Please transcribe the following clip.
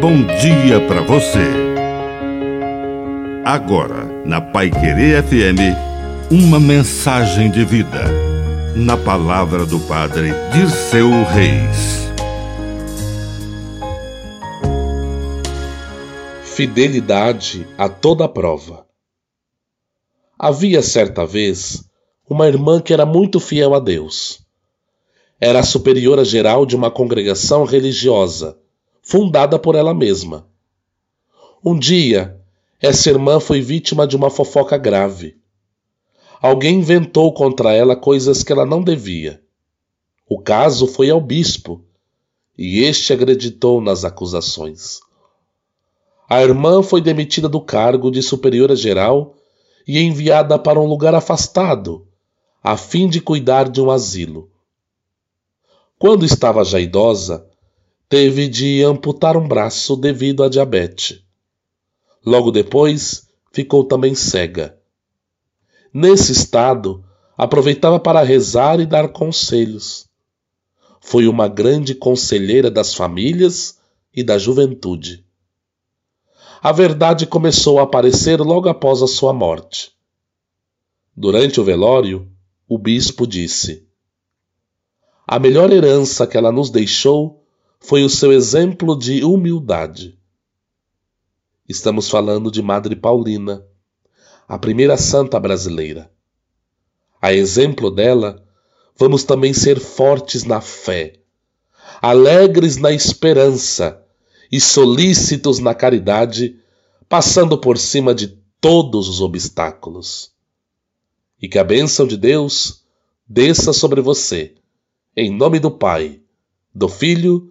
bom dia para você. Agora, na Pai Querer FM, uma mensagem de vida. Na palavra do Padre Dirceu Reis. Fidelidade a toda prova. Havia certa vez uma irmã que era muito fiel a Deus. Era a superiora geral de uma congregação religiosa fundada por ela mesma. Um dia, essa irmã foi vítima de uma fofoca grave. Alguém inventou contra ela coisas que ela não devia. O caso foi ao bispo, e este acreditou nas acusações. A irmã foi demitida do cargo de superiora geral e enviada para um lugar afastado, a fim de cuidar de um asilo. Quando estava já idosa, teve de amputar um braço devido à diabetes. Logo depois, ficou também cega. Nesse estado, aproveitava para rezar e dar conselhos. Foi uma grande conselheira das famílias e da juventude. A verdade começou a aparecer logo após a sua morte. Durante o velório, o bispo disse: A melhor herança que ela nos deixou foi o seu exemplo de humildade. Estamos falando de Madre Paulina, a primeira santa brasileira. A exemplo dela, vamos também ser fortes na fé, alegres na esperança e solícitos na caridade, passando por cima de todos os obstáculos. E que a bênção de Deus desça sobre você, em nome do Pai, do Filho